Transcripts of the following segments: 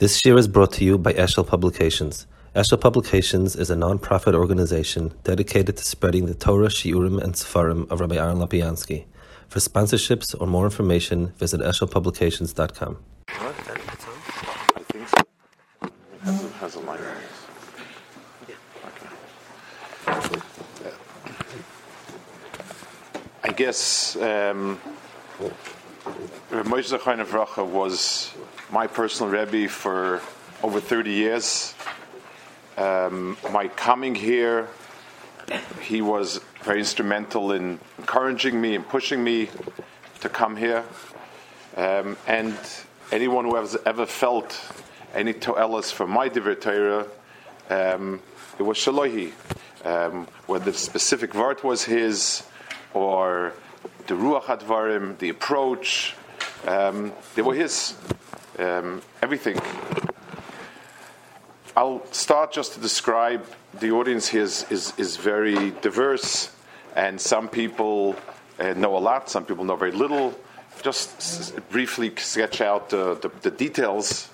This year is brought to you by Eshel Publications. Eshel Publications is a non-profit organization dedicated to spreading the Torah, Shiurim, and Sefarim of Rabbi Aaron Lapiansky. For sponsorships or more information, visit eshelpublications.com. I this. Okay. I guess um, Moshe Zechariah Vracha was my personal Rebbe for over 30 years. Um, my coming here, he was very instrumental in encouraging me and pushing me to come here. Um, and anyone who has ever felt any to'elas from my Divrei Torah, um, it was Shalohi. Um, whether the specific word was his, or the Ruach Advarim, the approach, um, they were his. Um, everything. I'll start just to describe the audience here is, is, is very diverse, and some people uh, know a lot, some people know very little. Just s- briefly sketch out the, the, the details,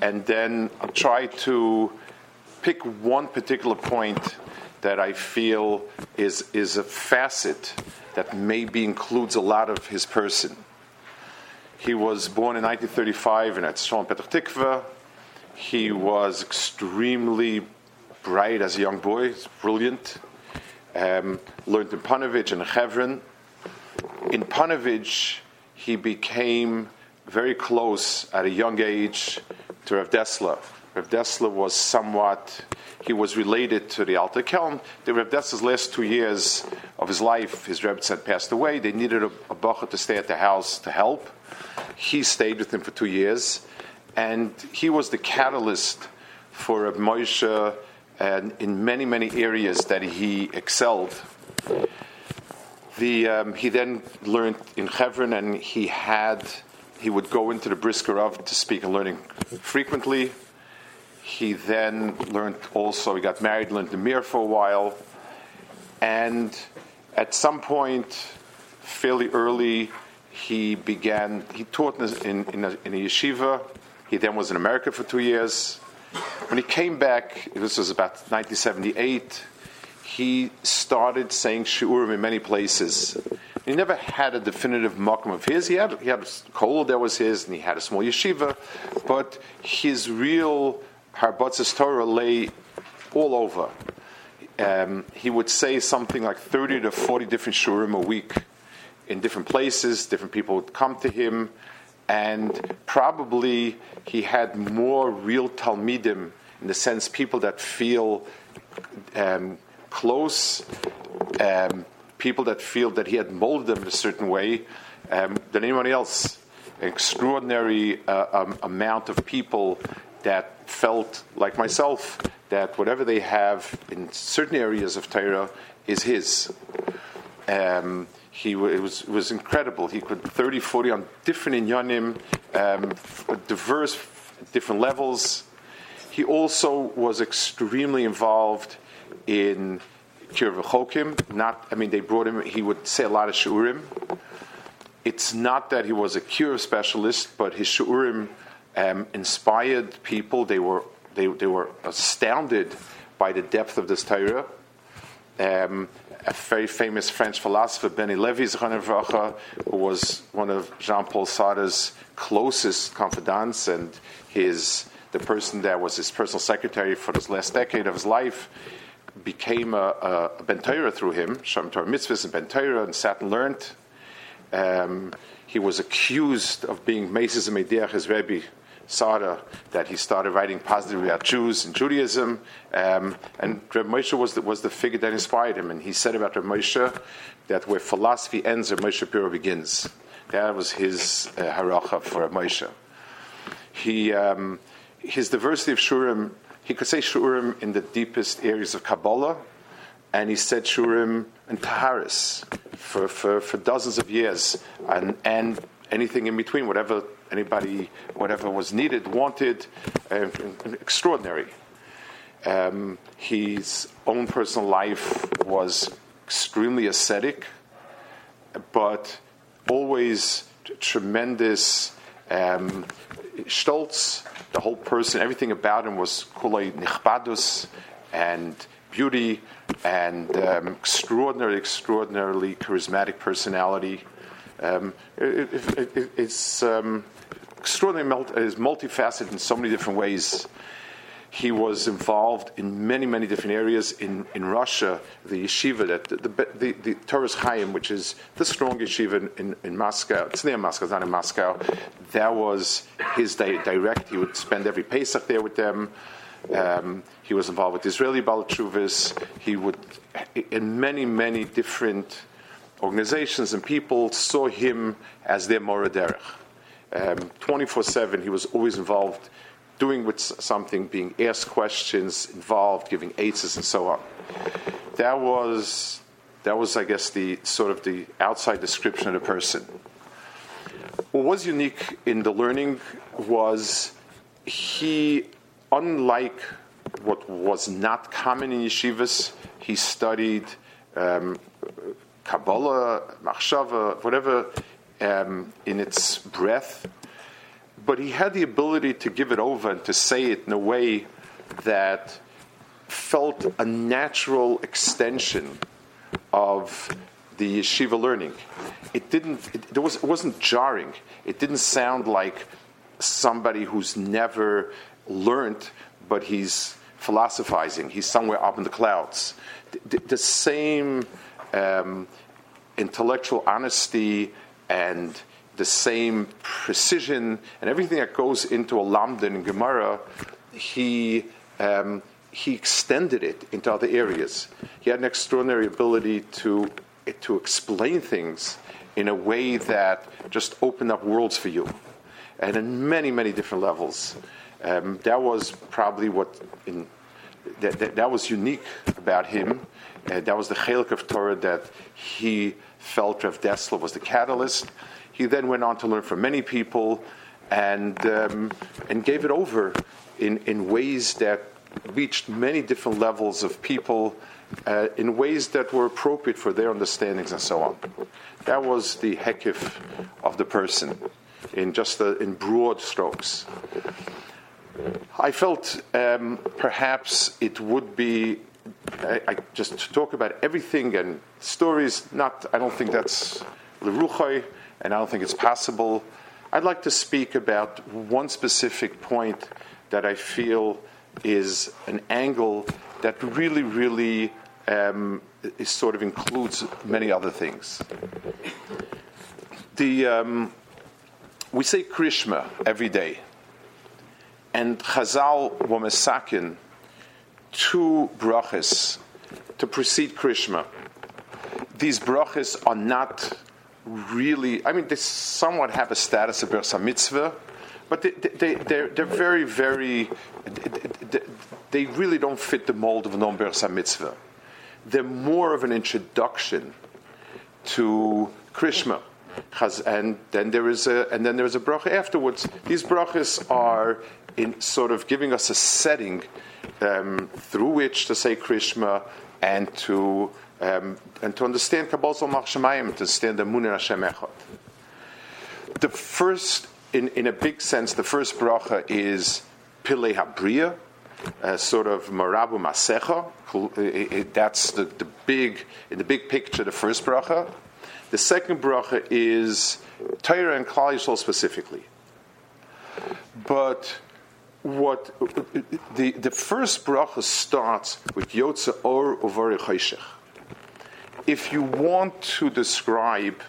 and then I'll try to pick one particular point that I feel is, is a facet that maybe includes a lot of his person. He was born in 1935 in Etzshon Petach Tikva. He was extremely bright as a young boy, brilliant. Um, learned in Ponevezh and Chevron. In Ponevezh, he became very close at a young age to Rav Dessler. Rav Dessler was somewhat, he was related to the Alter Kelm. The Rav Dessler's last two years of his life, his Rebbe had passed away. They needed a, a to stay at the house to help. He stayed with him for two years, and he was the catalyst for Rav Moshe and in many, many areas that he excelled. The, um, he then learned in Hebron, and he had he would go into the Brisker Briskerov to speak and learning frequently. He then learned also he got married, learned the Mir for a while, and at some point, fairly early, he began. He taught in in, in, a, in a yeshiva. He then was in America for two years. When he came back, this was about 1978 he started saying shiurim in many places. He never had a definitive makom of his. He had he had a kol that was his, and he had a small yeshiva, but his real harbatzis Torah lay all over. Um, he would say something like thirty to forty different shurim a week in different places. Different people would come to him, and probably he had more real talmidim in the sense people that feel. Um, close um, people that feel that he had molded them in a certain way um, than anyone else. Extraordinary uh, um, amount of people that felt like myself that whatever they have in certain areas of Torah is his. Um, he was was incredible. He could 30, 40 on different inyanim, um, diverse, different levels. He also was extremely involved in Kiruv Rechokim. Not, I mean, they brought him. He would say a lot of shiurim. It's not that he was a kiruv specialist, but his shiurim um, inspired people. They were they, they were astounded by the depth of this Torah. Um, a very famous French philosopher, Benny Levy, who was one of Jean Paul Sartre's closest confidants and his the person that was his personal secretary for this last decade of his life became a, a Ben Torah through him, Shem Torah mitzvahs and Ben Torah, and sat and learned. Um, he was accused of being Meses and his Rebbe, Sarah, that he started writing positively about Jews and Judaism. Um, and Reb Moshe was the, was the figure that inspired him. And he said about Reb Moshe that where philosophy ends, Reb Moshe Piro begins. That was his uh, haracha for Reb Moshe. He, um, his diversity of shurim he could say shurim in the deepest areas of Kabbalah, and he said shurim and taharis for, for, for dozens of years, and, and anything in between, whatever anybody, whatever was needed, wanted, uh, extraordinary. Um, his own personal life was extremely ascetic, but always tremendous um, stolz, the whole person, everything about him was kulei nichbadus and beauty and um, extraordinarily, extraordinarily charismatic personality. Um, it, it, it, it's um, extraordinarily multifaceted in so many different ways. He was involved in many, many different areas. In, in Russia, the yeshiva, that the, the, the, the Chaim, which is the strong yeshiva in, in, in, Moscow, it's near Moscow, it's not in Moscow, that was his direct. He would spend every Pesach there with them. Um, he was involved with Israeli Balachuvis. He would, in many, many different organizations and people, saw him as their Moraderech. 24 um, 7, he was always involved doing with something, being asked questions, involved, giving aids and so on. That was, that was, I guess, the sort of the outside description of the person. What was unique in the learning was he, unlike what was not common in yeshivas, he studied um, Kabbalah, Machshava, whatever um, in its breadth but he had the ability to give it over and to say it in a way that felt a natural extension of the yeshiva learning. It didn't. It, it, was, it wasn't jarring. It didn't sound like somebody who's never learned, but he's philosophizing. He's somewhere up in the clouds. The, the same um, intellectual honesty and the same precision and everything that goes into a lamdan in Gemara, he um, he extended it into other areas. He had an extraordinary ability to to explain things in a way that just opened up worlds for you, and in many many different levels. Um, that was probably what in, that, that, that, was unique about him. Uh, that was the chelik of Torah that he felt Rav Dessler was the catalyst. He then went on to learn from many people and, um, and gave it over in, in ways that reached many different levels of people uh, in ways that were appropriate for their understandings and so on. That was the hekif of the person in just the, in broad strokes. I felt um, perhaps it would be I, I, just talk about everything and stories. Not, I don't think that's leruchai and I don't think it's possible. I'd like to speak about one specific point that I feel is an angle that really, really um, is sort of includes many other things. The um, we say Krishma every day, and Chazal Womesakin two brachas to precede Krishma. These brachas are not really, I mean, they somewhat have a status of Birkas Mitzvah, but they, they, they're, they're very, very, they really don't fit the mold of non Birkas Mitzvah. They're more of an introduction to Krishma. And then there is a and then there is a bracha afterwards. These brachas are in sort of giving us a setting um, through which to say Krishma and to um, and to understand Kabbalah Machshamayim, to understand the Munir Hashem Echad. The first, in, in a big sense, the first bracha is Pile Habriya, uh, sort of Marabu Masecha. That's the, the big, in the big picture, the first bracha. The second bracha is Torah and Klal specifically. But what the, the first bracha starts with Yotze Or Uvari Choshech if you want to describe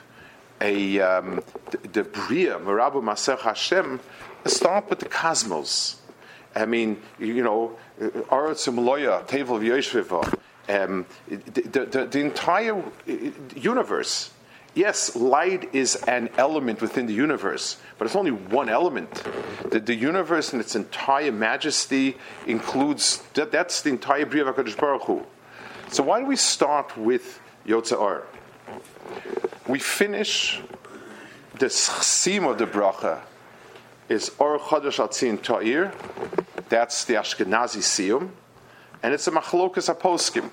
a um, the, the Bria, Merabu Maser Hashem, start with the cosmos. I mean, you know, Aretz Maloya, Tevel V'Yoshviva, um, the, the, the entire universe. Yes, light is an element within the universe, but it's only one element. The, the universe in its entire majesty includes that, that's the entire Bria Hakadosh Baruch Hu. So why do we start with Yotze We finish the chsim of the bracha is Or Chodesh Atzin Ta'ir. That's the Ashkenazi siyum, and it's a machlokas aposkim.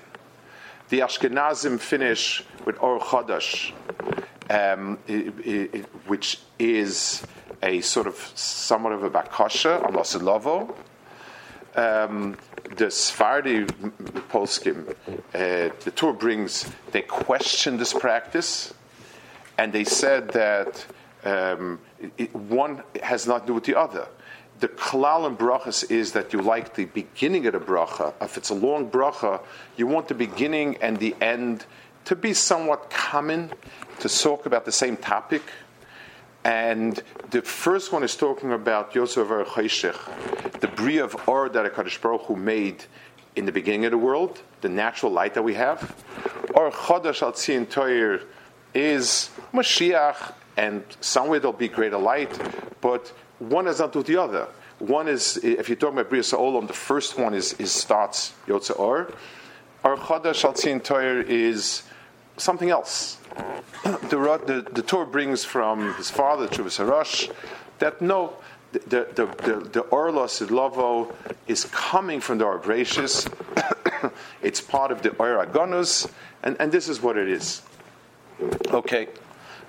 The Ashkenazim finish with Or Chodesh, um, which is a sort of somewhat of a bakasha on Lasilovo. Um, the Sephardi poskim, uh, the Tur brings, they question this practice, and they said that um, it, one has nothing to do with the other. The klal and brachas is that you like the beginning of the bracha. If it's a long bracha, you want the beginning and the end to be somewhat common, to talk about the same topic. And the first one is talking about Yosef Chayshech, the bria of Or that HaKadosh Baruch Hu made in the beginning of the world, the natural light that we have. Or Chodesh Al Tzion Toyer is Mashiach, and somewhere there'll be greater light, but one is not to the other. One is, if you're talking about Bria Olam, the first one is, is starts Yotze Or. Or Chodesh Al Tzion Toyer is something else. the, the, the Torah brings from his father, Chuvas Harash, that no, the, the, the, the Orla Sidlovo is coming from the Arbratius. it's part of the Oiragonus, and, and this is what it is. Okay.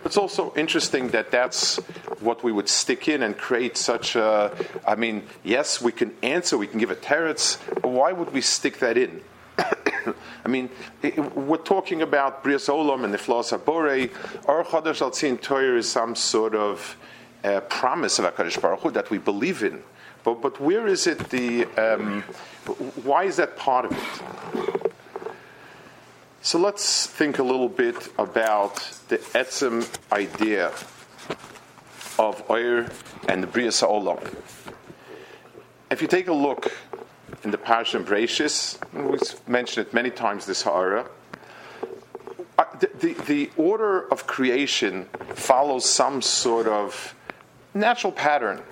It's also interesting that that's what we would stick in and create such a. I mean, yes, we can answer, we can give a teretz, but why would we stick that in? I mean, we're talking about Brias Olam and the Flos Abore. Or Chodesh Al Tzin Torah is some sort of uh, promise of HaKadosh Baruch Hu that we believe in. But, but where is it the. Um, why is that part of it? So let's think a little bit about the etzem idea of Oyer and the Olam. If you take a look in the Parashat Bereishis, we've mentioned it many times this Ha'ara, uh, the, the, the, order of creation follows some sort of natural pattern.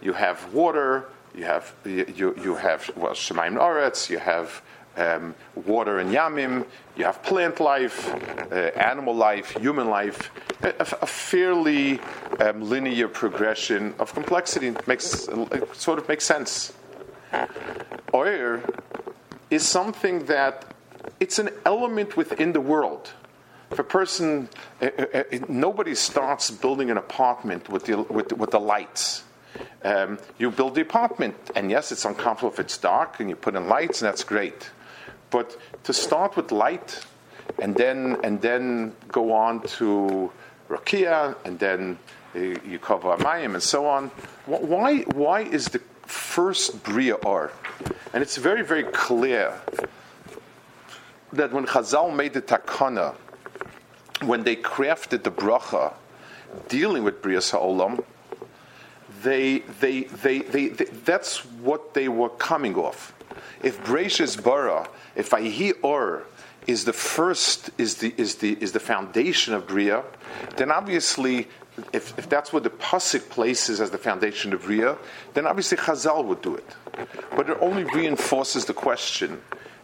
You have water, you have, you, you have well, Shemaim Oretz, you have um, water and yamim, you have plant life, uh, animal life, human life, a, a fairly um, linear progression of complexity makes it sort of makes sense. Oyer is something that it's an element within the world. If a person, uh, uh, nobody starts building an apartment with the, with, with the lights. Um, you build the apartment, and yes, it's uncomfortable if it's dark, and you put in lights, and that's great. But to start with light, and then and then go on to rakia, and then you cover amayim and so on. Why why is the first bria or? And it's very very clear that when Chazal made the takana, when they crafted the bracha dealing with bria sa'olam, they, they, they, they, that's what they were coming off. If Bereishis bara if Vayhi Or is the first, is the, is the, is the foundation of Bria, then obviously, if, if that's what the Pasuk places as the foundation of Bria, then obviously Chazal would do it. But it only reinforces the question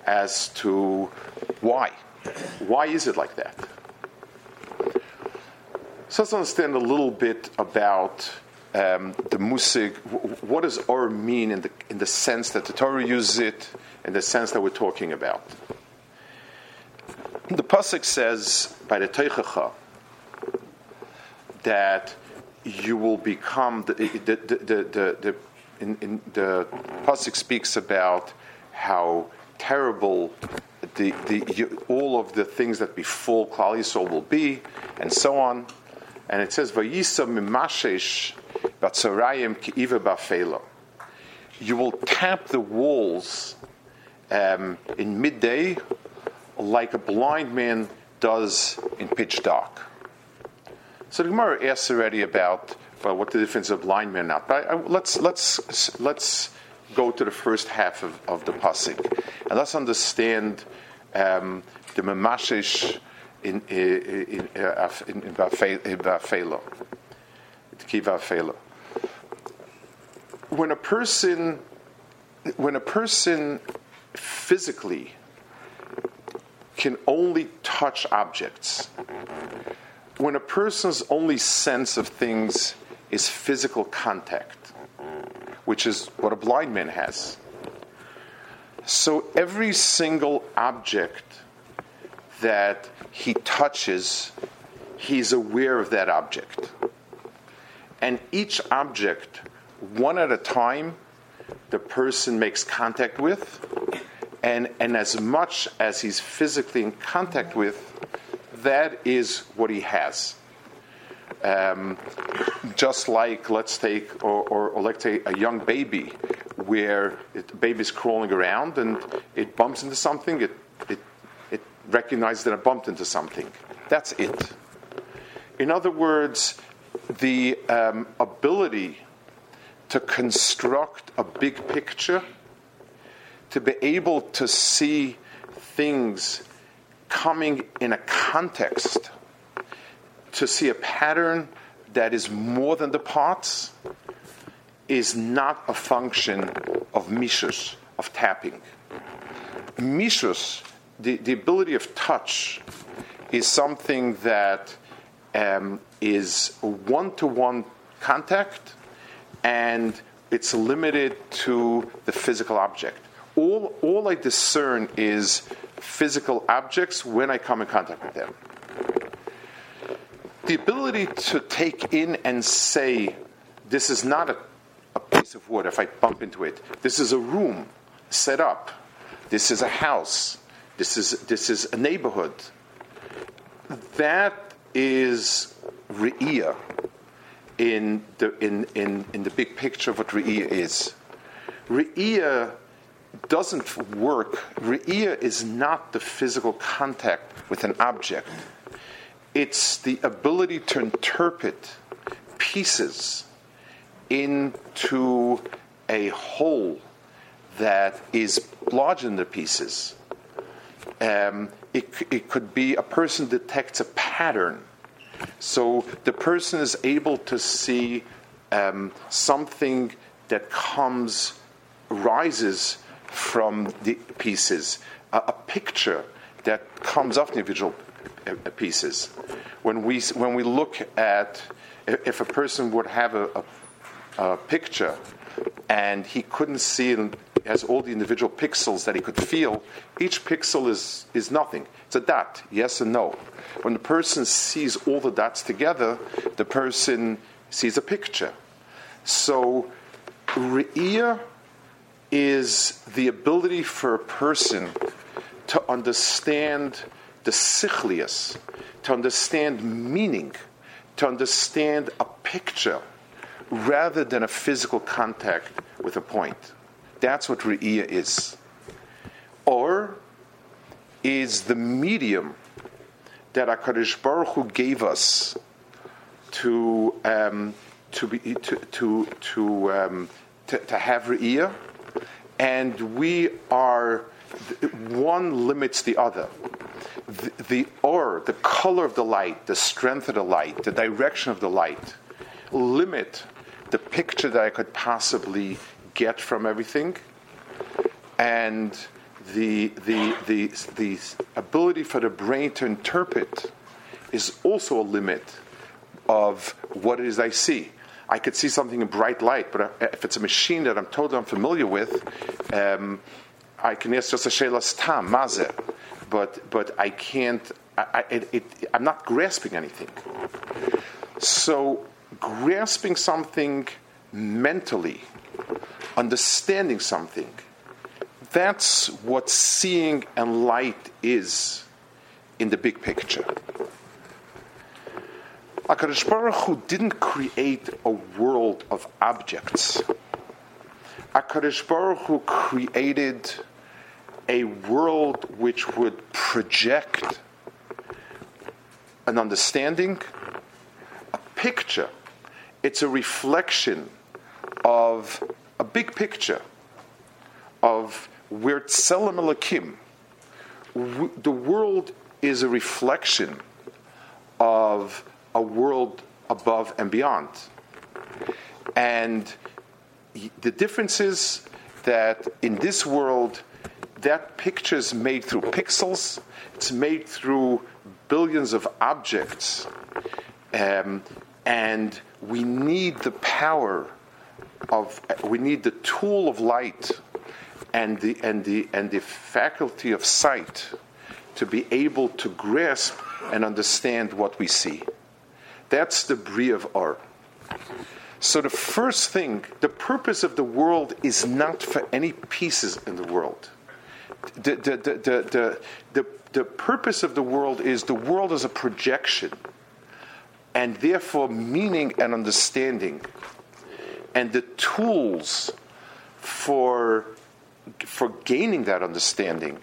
as to why. Why is it like that? So let's understand a little bit about um, the musig. What does or mean in the in the sense that the Torah uses it, in the sense that we're talking about? The pasuk says by the Tochacha that you will become the the the, the, the in, in the pasuk speaks about how terrible the, the, you, all of the things that befall Klal Yisrael will be, and so on. And it says, "Vayisa mimashesh batzarayim ki'iva bafela." You will tap the walls um, in midday like a blind man does in pitch dark. So the Gemara asks already about well, what the difference of blind man not. But I, I, let's let's let's go to the first half of, of the pasuk. And let's understand um, the memashish in in uh, in, in, in Bafela, When a person when a person physically can only touch objects, when a person's only sense of things is physical contact, which is what a blind man has. So every single object that he touches, he's aware of that object. And each object, one at a time, the person makes contact with, and, and as much as he's physically in contact with, that is what he has. Um, just like let's take or, or, or, let's say a young baby where it, the baby's crawling around and it bumps into something it, it, it recognizes that it bumped into something that's it in other words the um, ability to construct a big picture to be able to see things coming in a context to see a pattern that is more than the parts is not a function of mishus, of tapping. Mishus, the, the ability of touch, is something that um, is one to one contact and it's limited to the physical object. All, all I discern is physical objects when I come in contact with them the ability to take in and say, this is not a, a piece of wood if I bump into it. This is a room set up. This is a house. This is, this is a neighborhood. That is Re'iyah in the, in, in, in the big picture of what Re'iyah is. Re'iyah doesn't work. Re'iyah is not the physical contact with an object. It's the ability to interpret pieces into a whole that is larger than the pieces. Um, it, it could be a person detects a pattern. So the person is able to see um, something that comes, rises from the pieces, a, a picture that comes off the individual uh, uh, pieces. When we, when we look at if a person would have a, a, a picture and he couldn't see it has all the individual pixels that he could feel, each pixel is, is nothing. It's a dot, yes and no. When the person sees all the dots together, the person sees a picture. So, Re'iyah is the ability for a person to understand the sichlius, to understand meaning, to understand a picture, rather than a physical contact with a point. That's what Re'iyah is. Or is the medium that HaKadosh Baruch Hu gave us to, um, to, be, to, to, to, um, to, to have Re'iyah, and we are, one limits the other the, the or, the color of the light, the strength of the light, the direction of the light limit the picture that I could possibly get from everything. And the, the, the, the ability for the brain to interpret is also a limit of what it is I see. I could see something in bright light, but if it's a machine that I'm totally unfamiliar with, um, I can ask just a shelas tam, mazer but but I can't. I, I'm not grasping anything. So grasping something mentally, understanding something, that's what seeing and light is in the big picture. HaKadosh Baruch Hu didn't create a world of objects. HaKadosh Baruch Hu created a world which would project an understanding, a picture. It's a reflection of a big picture of where Tselem Elokim. The world is a reflection of a world above and beyond. And the difference is that in this world, that picture is made through pixels, it's made through billions of objects. Um, and we need the power of, we need the tool of light and the, and the, and the faculty of sight to be able to grasp and understand what we see. That's the Bri of art. So the first thing, the purpose of the world is not for any pieces in the world. The, the, the, the, the, the, purpose of the world is the world is a projection, and therefore meaning and understanding, and the tools for, for gaining that understanding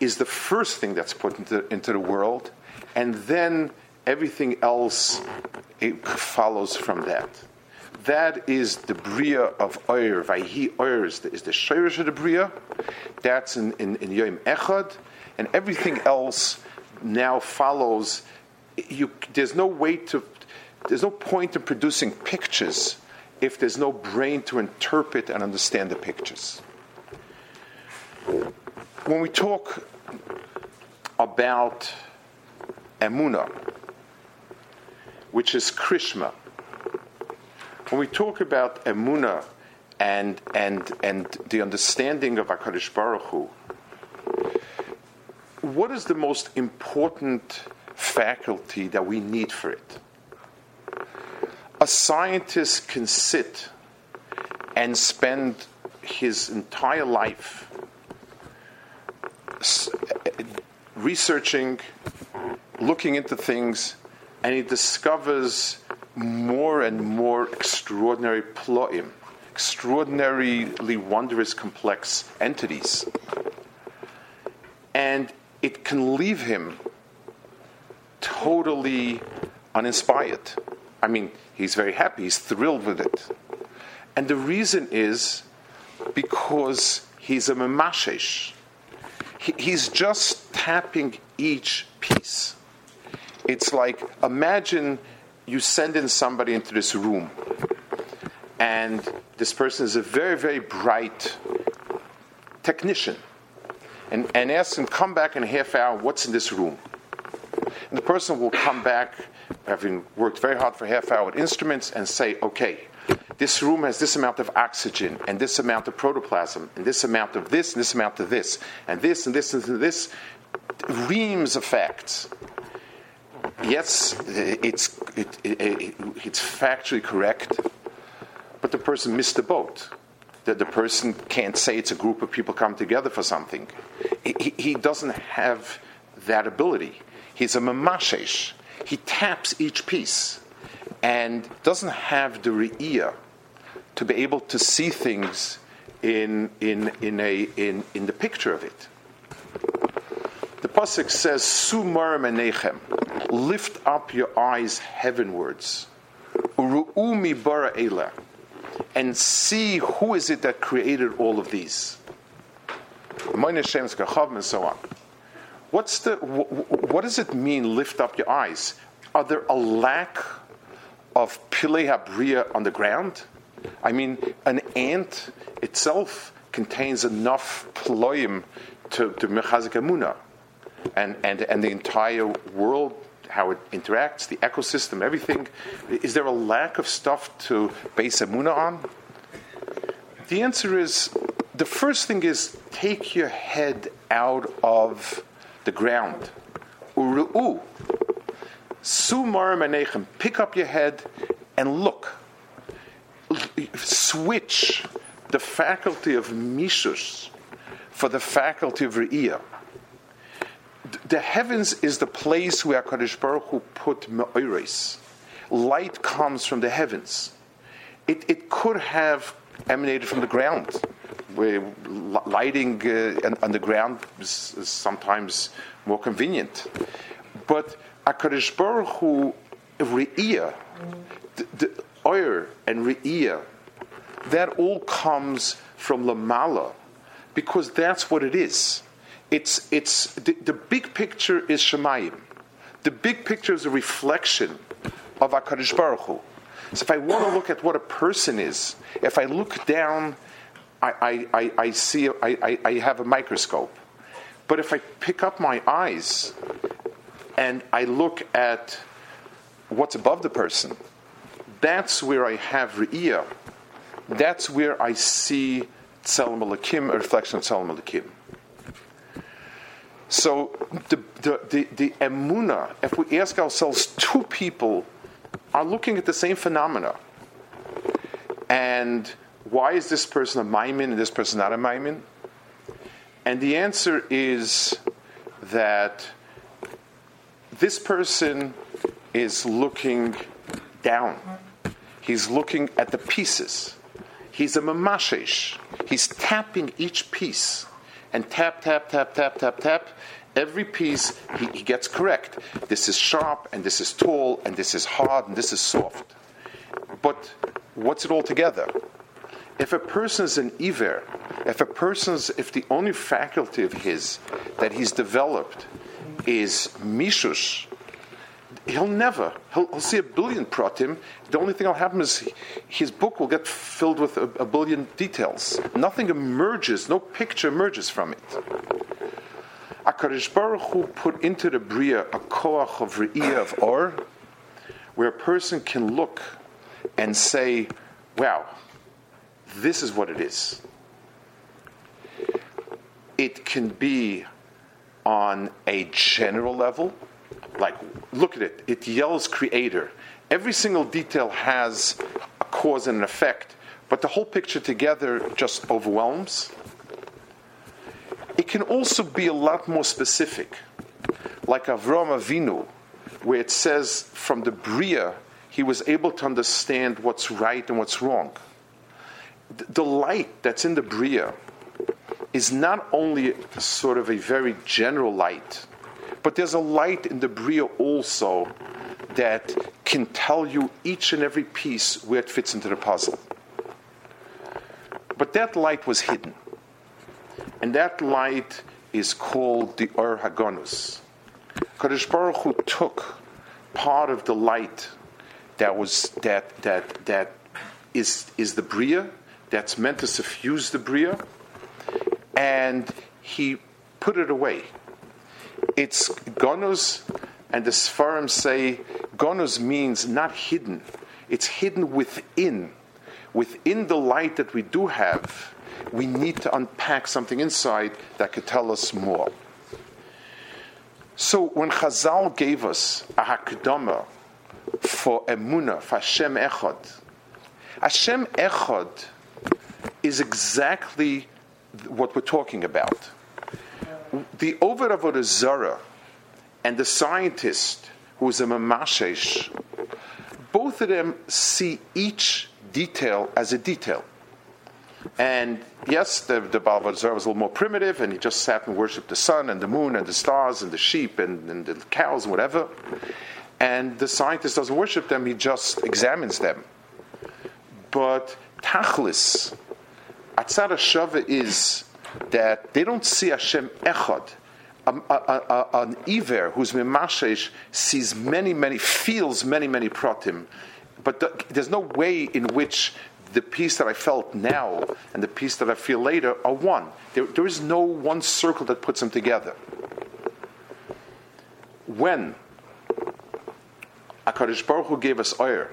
is the first thing that's put into, into the world, and then everything else follows from that. That is the bria of Oyer. Vayhi Oyer is the, is the shirish of the bria. That's in, in, in Yom Echad. And everything else now follows. You, there's no way to, there's no point in producing pictures if there's no brain to interpret and understand the pictures. When we talk about Emuna, which is Krishma. when we talk about Emuna and, and, and the understanding of HaKadosh Baruch Hu, what is the most important faculty that we need for it? A scientist can sit and spend his entire life researching, looking into things, and he discovers more and more extraordinary ploim, extraordinarily wondrous, complex entities. And it can leave him totally uninspired. I mean, he's very happy, he's thrilled with it. And the reason is because he's a memashesh. he's just tapping each piece. It's like imagine you send in somebody into this room, and this person is a very, very bright technician, and, and ask him, come back in a half hour, what's in this room? And the person will come back, having worked very hard for a half hour with instruments, and say, okay, this room has this amount of oxygen, and this amount of protoplasm, and this amount of this, and this amount of this, and this, and this, and this, reams of facts yes, uh, it's, it, it, it, it's factually correct, but the person missed the boat. The, the person can't say it's a group of people come together for something. He, he doesn't have that ability. He's a mamashesh. He taps each piece and doesn't have the re'iyah to be able to see things in, in, in, a, in, in the picture of it. The pasuk says, "Sumar menechem, lift up your eyes heavenwards, and see who is it that created all of these." and so on. What's the what does it mean? Lift up your eyes. Are there a lack of pilei on the ground? I mean, an ant itself contains enough ploim to, to mechazik emunah and, and, and the entire world, how it interacts, the ecosystem, everything. Is there a lack of stuff to base Amuna on? The answer is the first thing is take your head out of the ground. Uru'u. Sumar manechem. Pick up your head and look. Switch the faculty of mishus for the faculty of re'iyah the heavens is the place where Kadosh Baruch Hu put me'oris. Light comes from the heavens. It, it could have emanated from the ground. Where lighting uh, on the ground is, sometimes more convenient. But Akadosh Baruch Hu, Re'iyah, the, the oil and Re'iyah, that all comes from Lamala, because that's what it is it's, it's the, the big picture is Shemayim. The big picture is a reflection of HaKadosh Baruch Hu. So if I want to look at what a person is, if I look down, I, I, I, see, I, I have a microscope. But if I pick up my eyes and I look at what's above the person, that's where I have Re'iyah. That's where I see Tzelem a reflection of Tzelem. So the, the, the, the emuna, if we ask ourselves, two people are looking at the same phenomena. And why is this person a maimin and this person not a maimin? And the answer is that this person is looking down. He's looking at the pieces. He's a mamashesh. He's tapping each piece and tap, tap, tap, tap, tap, tap. Every piece he, he gets correct. This is sharp, and this is tall, and this is hard, and this is soft. But what's it all together? If a person is an iver, if a person's, if the only faculty of his that he's developed is mishush, he'll never, he'll, he'll, see a billion pratim. The only thing that'll happen is he, his book will get filled with a, a, billion details. Nothing emerges, no picture emerges from it. HaKadosh Baruch Hu put into the Bria a koach of re'iyah of or, where a person can look and say, wow, this is what it is. It can be on a general level, like, look at it, it yells creator. Every single detail has a cause and an effect, but the whole picture together just overwhelms. It can also be a lot more specific, like Avram Avinu, where it says from the Bria, he was able to understand what's right and what's wrong. The light that's in the Bria is not only sort of a very general light, but there's a light in the Bria also that can tell you each and every piece where it fits into the puzzle. But that light was hidden. And that light is called the Ur Hagonus. Kadosh Baruch Hu took part of the light that was that that that is is the bria that's meant to suffuse the bria, and he put it away. It's gonus, and the Sfarim say gonus means not hidden; it's hidden within, within the light that we do have we need to unpack something inside that could tell us more. So when Chazal gave us a hakdama for emuna, for Hashem Echad, Hashem Echad is exactly what we're talking about. The Ovid of Zara and the scientist who is a Mamashesh, both of them see each detail as a detail. And yes, the, the Baal was a little more primitive, and he just sat and worshipped the sun and the moon and the stars and the sheep and, and the cows and whatever. And the scientist doesn't worship them, he just examines them. But Tachlis, Atzad Shava is that they don't see Hashem Echad. Um, an Iver who's Mimashesh sees many, many, feels many, many pratim, but the, there's no way in which the peace that I felt now and the peace that I feel later are one. There, there is no one circle that puts them together. When Akadosh Baruch Hu gave us oil,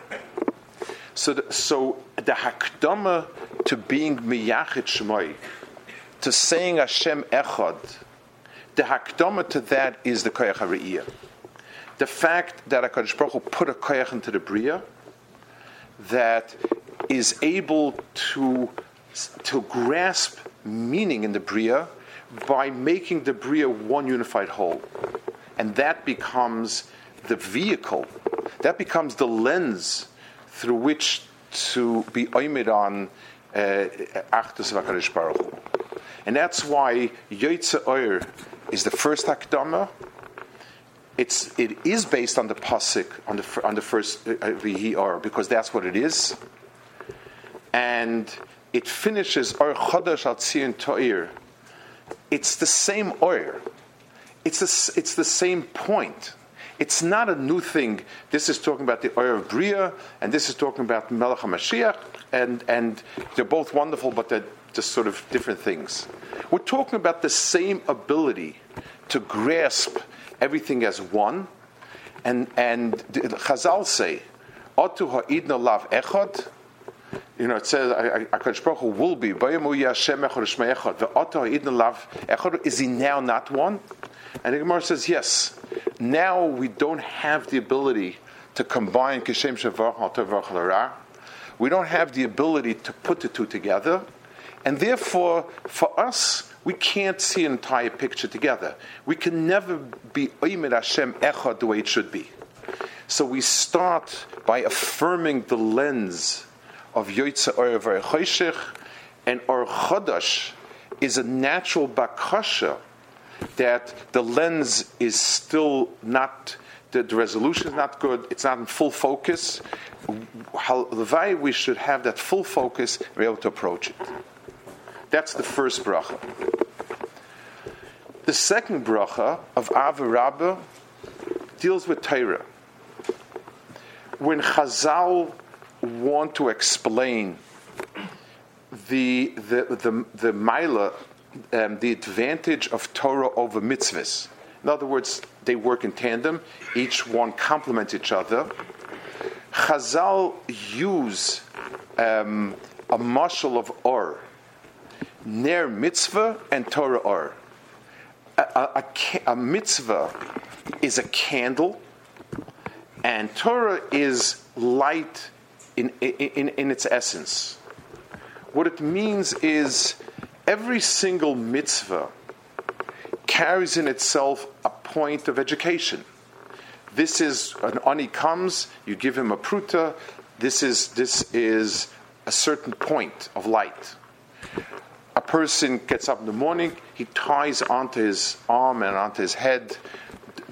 so the, so the hakdama to being miyachid shmoi, to saying Hashem echad, the hakdama to that is the koyach hariyah. The fact that Akadosh Baruch Hu put a koyach into the bria, that is able to, to grasp meaning in the Bria by making the Bria one unified whole. And that becomes the vehicle, that becomes the lens through which to be oimid on uh, Achdus uh, Baruch Hu. And that's why Yoitze Oyer is the first Akdama. It's, it is based on the pasuk on the on the first uh, because that's what it is and it finishes Or Chodesh Al Toir. It's the same oir. It's the, it's the same point. It's not a new thing. This is talking about the oir of Bria, and this is talking about Melech HaMashiach, and, and they're both wonderful, but they're just sort of different things. We're talking about the same ability to grasp everything as one, and, and Chazal say, Otu ha'idna lav echad, you know, it says Akadosh Baruch Hu will be. Is he now not one? And the Gemara says yes. Now we don't have the ability to combine Kishem Shavar We don't have the ability to put the two together, and therefore, for us, we can't see an entire picture together. We can never be Oymid Hashem Echad the way it should be. So we start by affirming the lens of Yoitza Or Choshech, and Or Chodash is a natural bakasha that the lens is still not, the, the resolution is not good, it's not in full focus. How, the way we should have that full focus be able to approach it. That's the first bracha. The second bracha of Ava deals with Torah. When Chazal want to explain the the the, the Mila, um, the advantage of Torah over mitzvahs. In other words, they work in tandem. Each one complements each other. Chazal use um, a mashal of or, ner mitzvah and Torah or. A, a, a, mitzvah is a candle, and Torah is light in, in, in its essence. What it means is every single mitzvah carries in itself a point of education. This is an ani comes, you give him a pruta. This is this is a certain point of light. Person gets up in the morning, he ties onto his arm and onto his head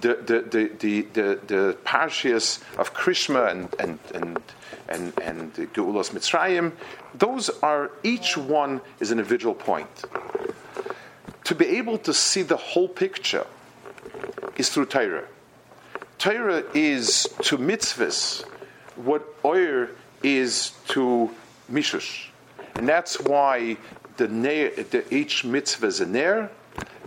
the the the the, the, the parshias of Krishma and and and and, and Geulas Mitzrayim, those are each one is an individual point. To be able to see the whole picture is through Torah. Torah is to mitzvahs what oyer is to mishush, and that's why the, the each mitzvah is a ner,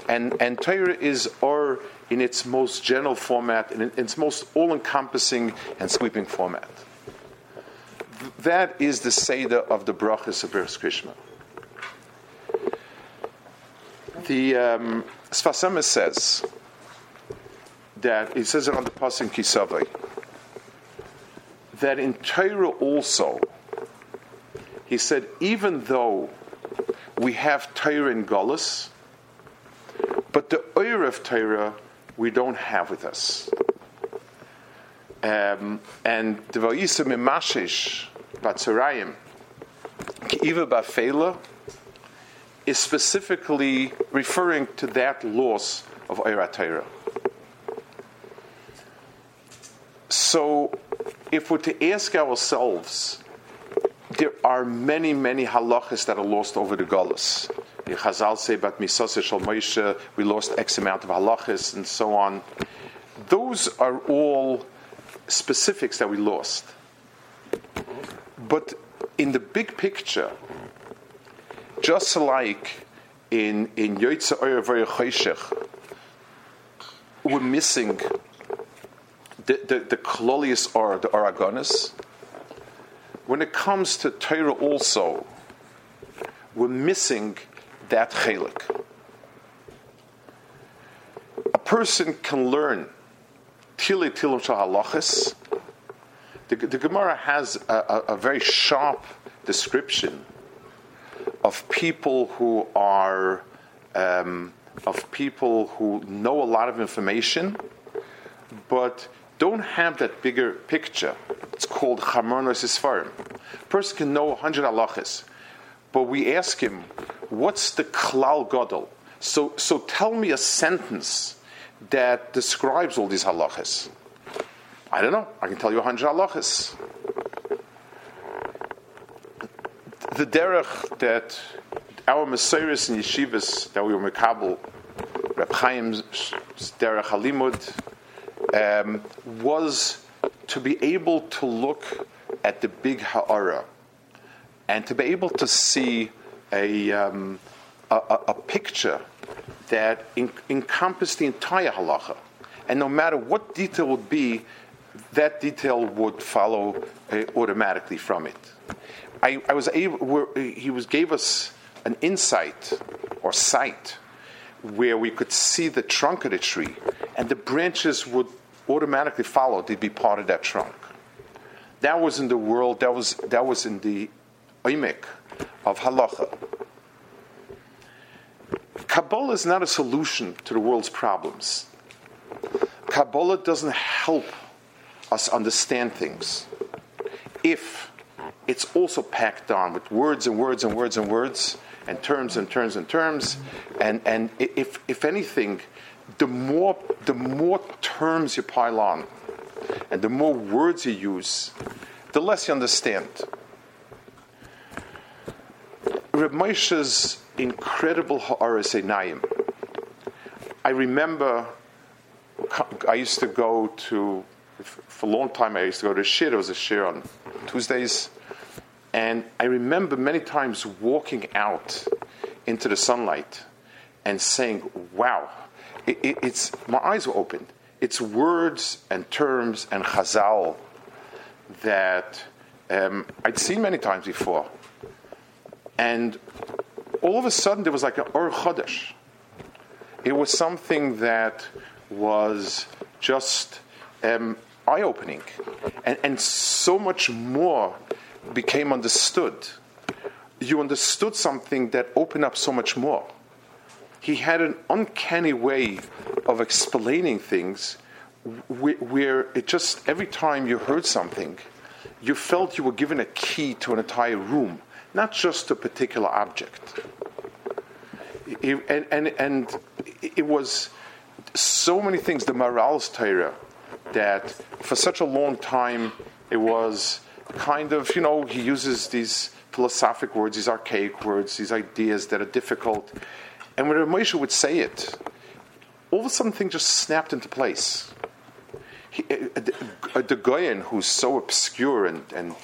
and and Torah is or in its most general format, in its most all-encompassing and sweeping format that is the Seder of the Brachas of Beres Krishma. The um, Sfas Emes says that, he says it on the Pasim Kisavai, that in Torah also, he said, even though we have Torah in Golis, but the oir of Torah we don't have with us. Um, and the Vayisa Mimashish, Batzarayim, Kiva Bafela, is specifically referring to that loss of Eirat So, if we're to ask ourselves, there are many, many halachas that are lost over the Golas. The Chazal say Shal Moshe, we lost X amount of halachas and so on. Those are all specifics that we lost. But in the big picture, just like in in Yotze Choshech, we're missing the the, the or the Aragonis. When it comes to Torah, also, we're missing that chelik. A person can learn Tili Tilim Halachis the, the Gemara has a, a, a very sharp description of people who are um, of people who know a lot of information, but don't have that bigger picture. It's called Chamarnos Isfarim. Person can know 100 halachas, but we ask him, what's the klal gadol? So, so tell me a sentence that describes all these halachas. I don't know. I can tell you a hundred halachas. The derech that our Messiahs and yeshivas that we were mekabel, Reb Chaim's derech halimud, um, was to be able to look at the big ha'ara and to be able to see a, um, a, a, picture that en- encompassed the entire halacha. And no matter what detail would be, that detail would follow uh, automatically from it. I, I was able, he was gave us an insight or sight where we could see the trunk of the tree, and the branches would automatically follow. They'd be part of that trunk. That was in the world, that was, that was in the oimek of halacha. Kabbalah is not a solution to the world's problems. Kabbalah doesn't help us understand things. If it's also packed on with words and words and words and words and terms and terms and terms, and, and if, if anything, the more, the more terms you pile on and the more words you use, the less you understand. Reb Moshe's incredible Ha'aras Einayim. I remember I used to go to, for a long time, I used to go to Shir. It was a Shir on Tuesdays. And I remember many times walking out into the sunlight and saying, wow, it, it, it's, my eyes were opened. It's words and terms and chazal that um, I'd seen many times before. And all of a sudden, there was like an Or Chodesh. It was something that was just um, eye opening. And, and so much more became understood. You understood something that opened up so much more. He had an uncanny way of explaining things where it just, every time you heard something, you felt you were given a key to an entire room not just a particular object. It, and, and, and it was so many things, the Maharal's Torah, that for such a long time it was kind of, you know, he uses these philosophic words, these archaic words, these ideas that are difficult. And when Moshe would say it, all of a sudden things just snapped into place. He, the, the Goyen, who's so obscure and, and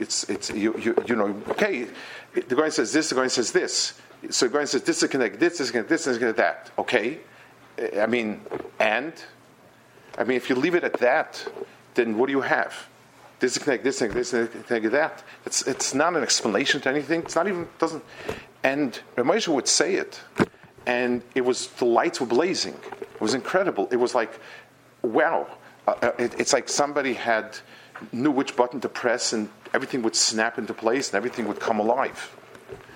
it's, it's you, you, you know, okay, the guy says this, the guy says this. So the guy says this is connected, this, is connected, this, this is connected, that. Okay? I mean, and? I mean, if you leave it at that, then what do you have? This is connected, this, is connected, this, is connected, that. It's, it's not an explanation to anything. It's not even, doesn't. And Ramesha would say it, and it was, the lights were blazing. It was incredible. It was like, wow. Uh, uh it, it's like somebody had knew which button to press and everything would snap into place and everything would come alive.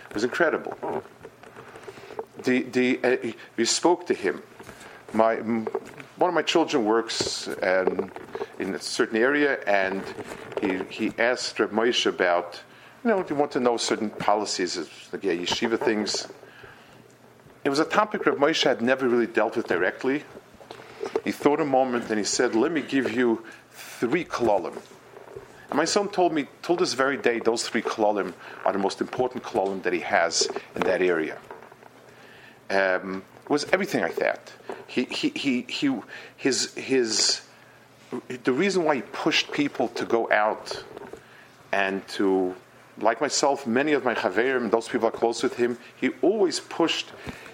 It was incredible. The, the, uh, we spoke to him. My, one of my children works um, in a certain area, and he, he asked Reb Moshe about, you know, do you want to know certain policies, like yeah, yeshiva things. It was a topic Reb Moshe had never really dealt with directly. He thought a moment and he said, Let me give you three kolalim. And my son told me, told this very day, those three kolalim are the most important kolalim that he has in that area. Um, it was everything like that. He, he, he, he, his, his, the reason why he pushed people to go out and to, like myself, many of my chaverim, those people are close with him, he always pushed,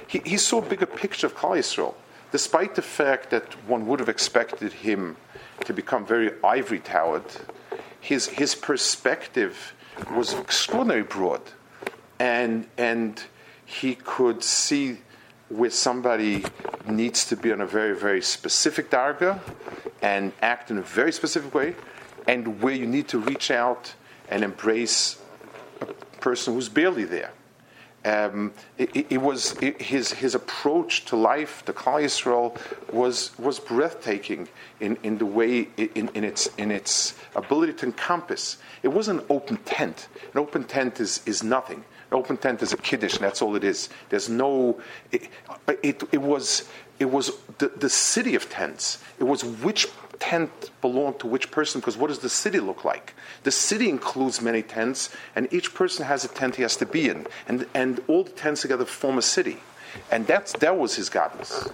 he, he saw a bigger picture of Klal Yisrael. Despite the fact that one would have expected him to become very ivory towered, his, his perspective was extraordinarily broad. And, and he could see where somebody needs to be on a very, very specific darga and act in a very specific way, and where you need to reach out and embrace a person who's barely there. Um, it, it, was it, his his approach to life, the Klal Yisrael, was was breathtaking in, in the way in, in its in its ability to encompass. It was an open tent. An open tent is is nothing. An open tent is a kiddush, and that's all it is. There's no. It, it, it was it was the, the city of tents. It was which tent belonged to which person, because what does the city look like? The city includes many tents, and each person has a tent he has to be in, and, and all the tents together form a city. And that's, that was his godness.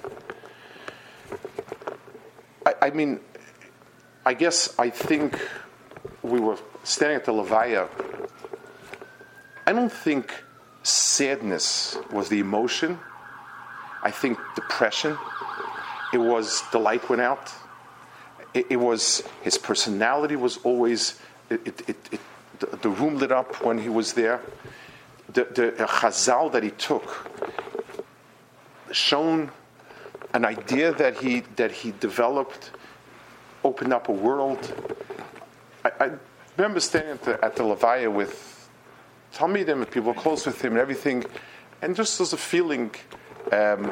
I, I mean, I guess I think we were standing at the Levaya. I don't think sadness was the emotion. I think depression. It was the light went out it, it was his personality was always it, it, it, the, the, room lit up when he was there. The, the chazal that he took shown an idea that he that he developed opened up a world. I, I remember standing at the, at the Levaya with Talmidim and people close with him and everything, and just as a feeling, um,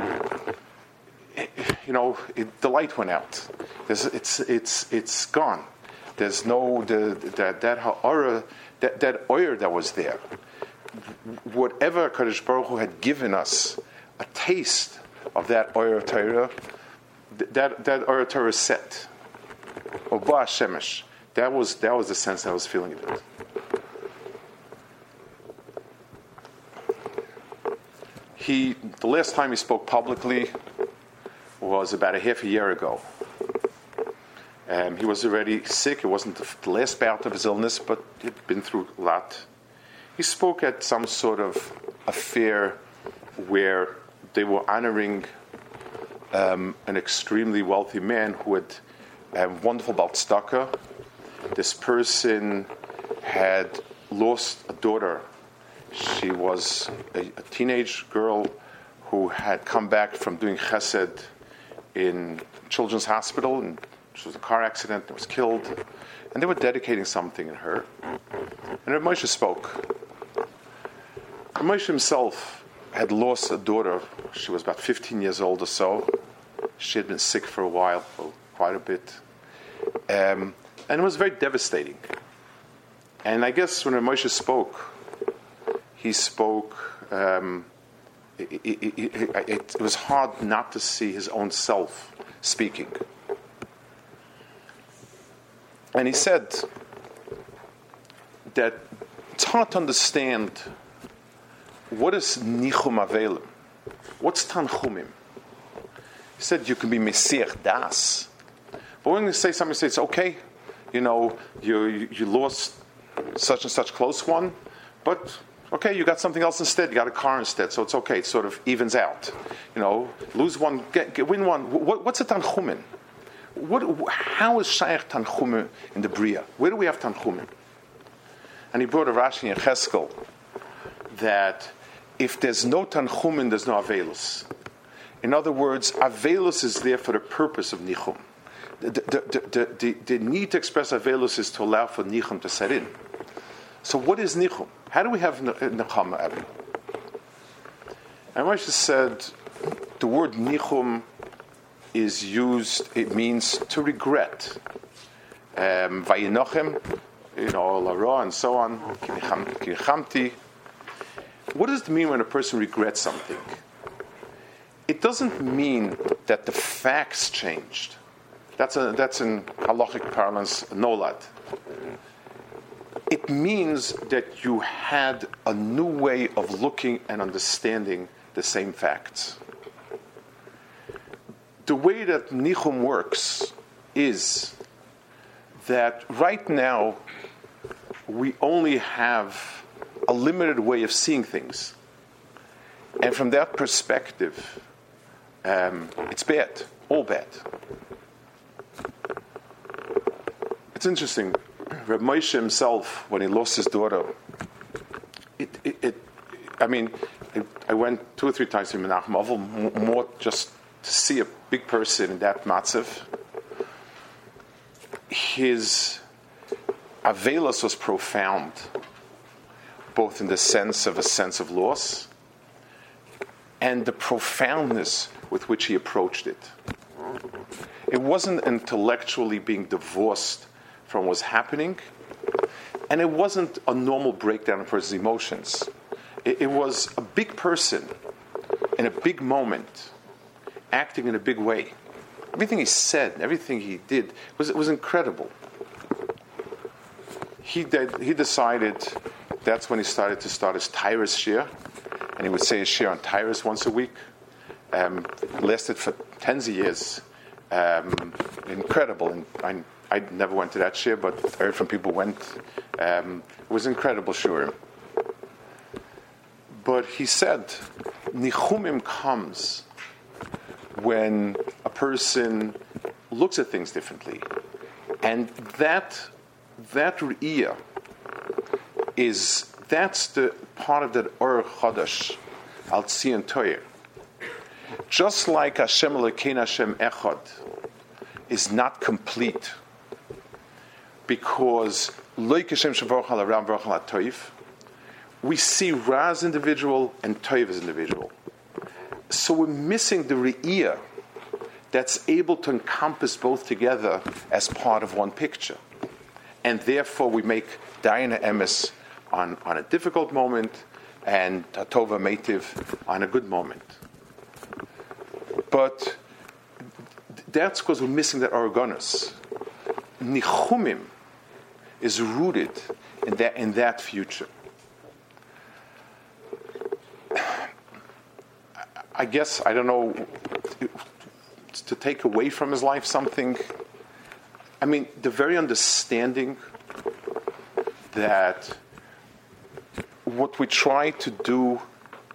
you know, it, the light went out. It's, it's, it's gone. There's no, the, that, that ha'ara, that, that oil that was there. Whatever Kadosh Baruch Hu had given us, a taste of that of Torah, that, that of Torah set. Oh, Oba Shemesh. That was, that was the sense I was feeling of it. He, the last time he spoke publicly was about a half a year ago. Um, he was already sick. It wasn't the last bout of his illness, but he'd been through a lot. He spoke at some sort of affair where they were honoring um, an extremely wealthy man who had a wonderful baltstaka. This person had lost a daughter. She was a, a teenage girl who had come back from doing chesed in Children's Hospital, and she was in a car accident and was killed. And they were dedicating something in her. And Rav Moshe spoke. Rav Moshe himself had lost a daughter. She was about 15 years old or so. She had been sick for a while, for quite a bit. Um, and it was very devastating. And I guess when Rav Moshe spoke, he spoke. Um, it, it, it, was hard not to see his own self speaking. And he said that it's hard to understand what is nichum avelim. What's tanchumim? He said you can be mesir das, but when you say something, say it's okay. You know, you, you lost such and such close one, but Okay, you got something else instead. You got a car instead, so it's okay. It sort of evens out. You know, lose one, get, get, win one. What, what's a tanchumin? What, how is shaykh tanchumin in the bria? Where do we have tanchumin? And he brought a Rashi in Cheskel that if there's no tanchumin, there's no avelus. In other words, avelus is there for the purpose of nichum. The, the, the, the, need to express avelus is to allow for nichum to set in. So what is nichum? How do we have nechama ever? And Moshe said the word nichum is used, it means to regret. Um, you know, Lara and so on, Kinichamti. What does it mean when a person regrets something? It doesn't mean that the facts changed. That's, a, that's in halachic parlance, nolad it means that you had a new way of looking and understanding the same facts. The way that Nichum works is that right now we only have a limited way of seeing things. And from that perspective, um, it's bad, all bad. It's interesting. Reb Moshe himself, when he lost his daughter, it, it, it I mean, it, I went two or three times to Menachem Ovel, more just to see a big person in that matzav. His Avelos was profound, both in the sense of a sense of loss and the profoundness with which he approached it. It wasn't intellectually being divorced from what's happening. And it wasn't a normal breakdown of a person's emotions. It, it was a big person in a big moment acting in a big way. Everything he said, everything he did was, was incredible. He, did, he decided that's when he started to start his Tyrus share, and he would say his share on Tyrus once a week. Um, lasted for tens of years. Um, incredible. And I I never went to that shir, but I heard from people went. Um, it was incredible shir. But he said, nichumim comes when a person looks at things differently, and that that re'iyah is that's the part of that or chadash al tzion toyer. Just like Hashem Elokein Hashem Echad is not complete because Loik Hashem Shavorach al Aram Baruch al Toiv, we see Ra as individual and Toiv as individual. So we're missing the Re'iyah that's able to encompass both together as part of one picture. And therefore, we make Dayan HaEmes on, on a difficult moment and Tova Meitiv on a good moment. But that's because we're missing that Aragonus. Nichumim is rooted in that, in that future. I guess, I don't know, to take away from his life something. I mean, the very understanding that what we try to do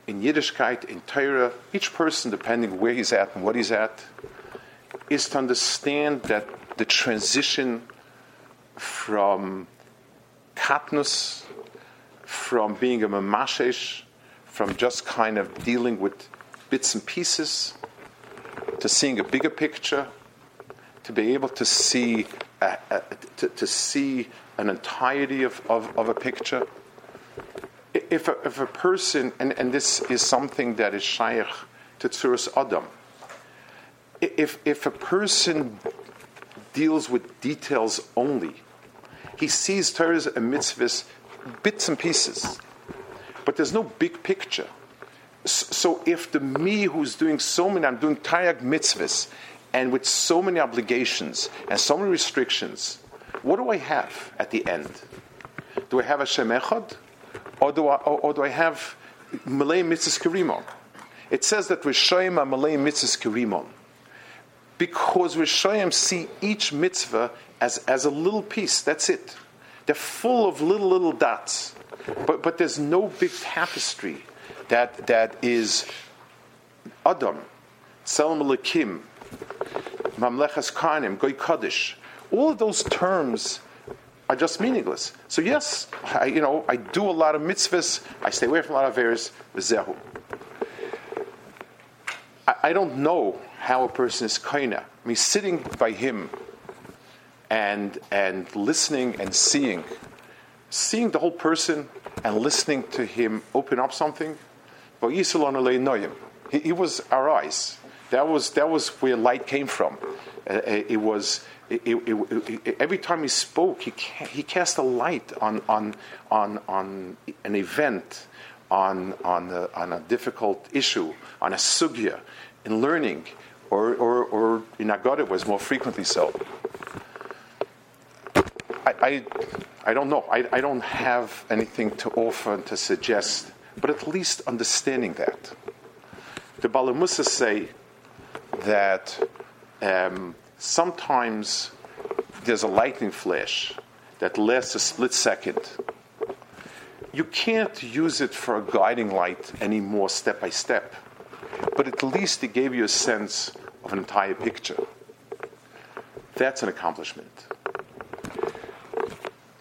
in Yiddishkeit, in Torah, each person, depending where he's at and what he's at, is to understand that the transition from katnus, from being a mamashish, from just kind of dealing with bits and pieces, to seeing a bigger picture, to be able to see a, a, to, to, see an entirety of, of, of a picture. If a, if a person, and, and this is something that is shaykh to Tzuras Adam, if, if a person deals with details only, he sees Torahs and mitzvahs bits and pieces, but there's no big picture. So if the me who's doing so many, I'm doing tayag mitzvahs, and with so many obligations and so many restrictions, what do I have at the end? Do I have a Echad? Or do I, or, or do I have Malay Mitzvahs Kirimon? It says that are Malay Mitzvahs Kirimon. Because Rishayim see each mitzvah as, as a little piece, that's it. They're full of little, little dots. But, but there's no big tapestry that, that is Adam, Tzelem Elokim, Mamlechas Karnim, Goy Kadosh. All of those terms are just meaningless. So yes, I, you know, I do a lot of mitzvahs. I stay away from a lot of errors. Zehu. I, don't know how a person is kaina. I mean, sitting by him and and listening and seeing, seeing the whole person and listening to him open up something. But he, he was our eyes. That was that was where light came from. Uh, uh, it was it, it, it, every time he spoke, he he cast a light on on on on an event, on on a, on a difficult issue, on a sugya, in learning, or or, or in Agad it was more frequently so. I, I, I don't know. I, I don't have anything to offer and to suggest, but at least understanding that. The Balamusa say that um, sometimes there's a lightning flash that lasts a split second. You can't use it for a guiding light anymore, step by step, but at least it gave you a sense of an entire picture. That's an accomplishment.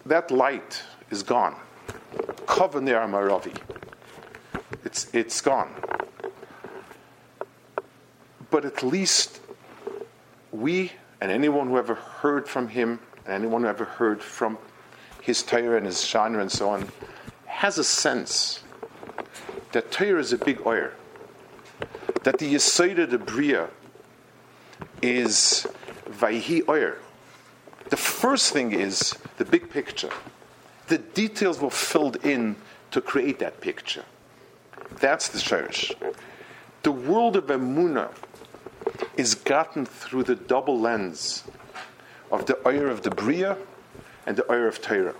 That light is gone. Kavaner Maravi. It's, it's gone but at least we and anyone who ever heard from him, and anyone who ever heard from his Torah and his genre and so on, has a sense that Torah is a big oyer, that the Yesod the Bria is Vayhi oyer. The first thing is the big picture. The details were filled in to create that picture. That's the church. The world of Emunah is gotten through the double lens of the oyer of the Bria and the oyer of Torah.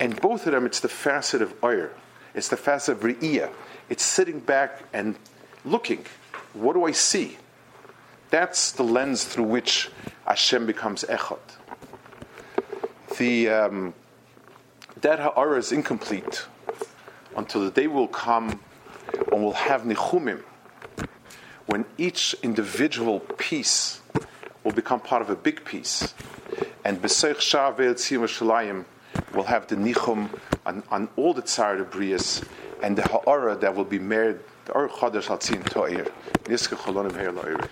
And both of them, it's the facet of oyer. It's the facet of Re'iyah. It's sitting back and looking. What do I see? That's the lens through which Hashem becomes Echad. The, um, that Ha'ara is incomplete until the day will come when we'll have Nichumim, when each individual piece will become part of a big piece. And Tzim Shalayim will have the Nichum on, on all the Tsar the Brias and the Ha'ara that will be married, the Or Chodesh Al Tzim To'ir. Niska Cholonim Her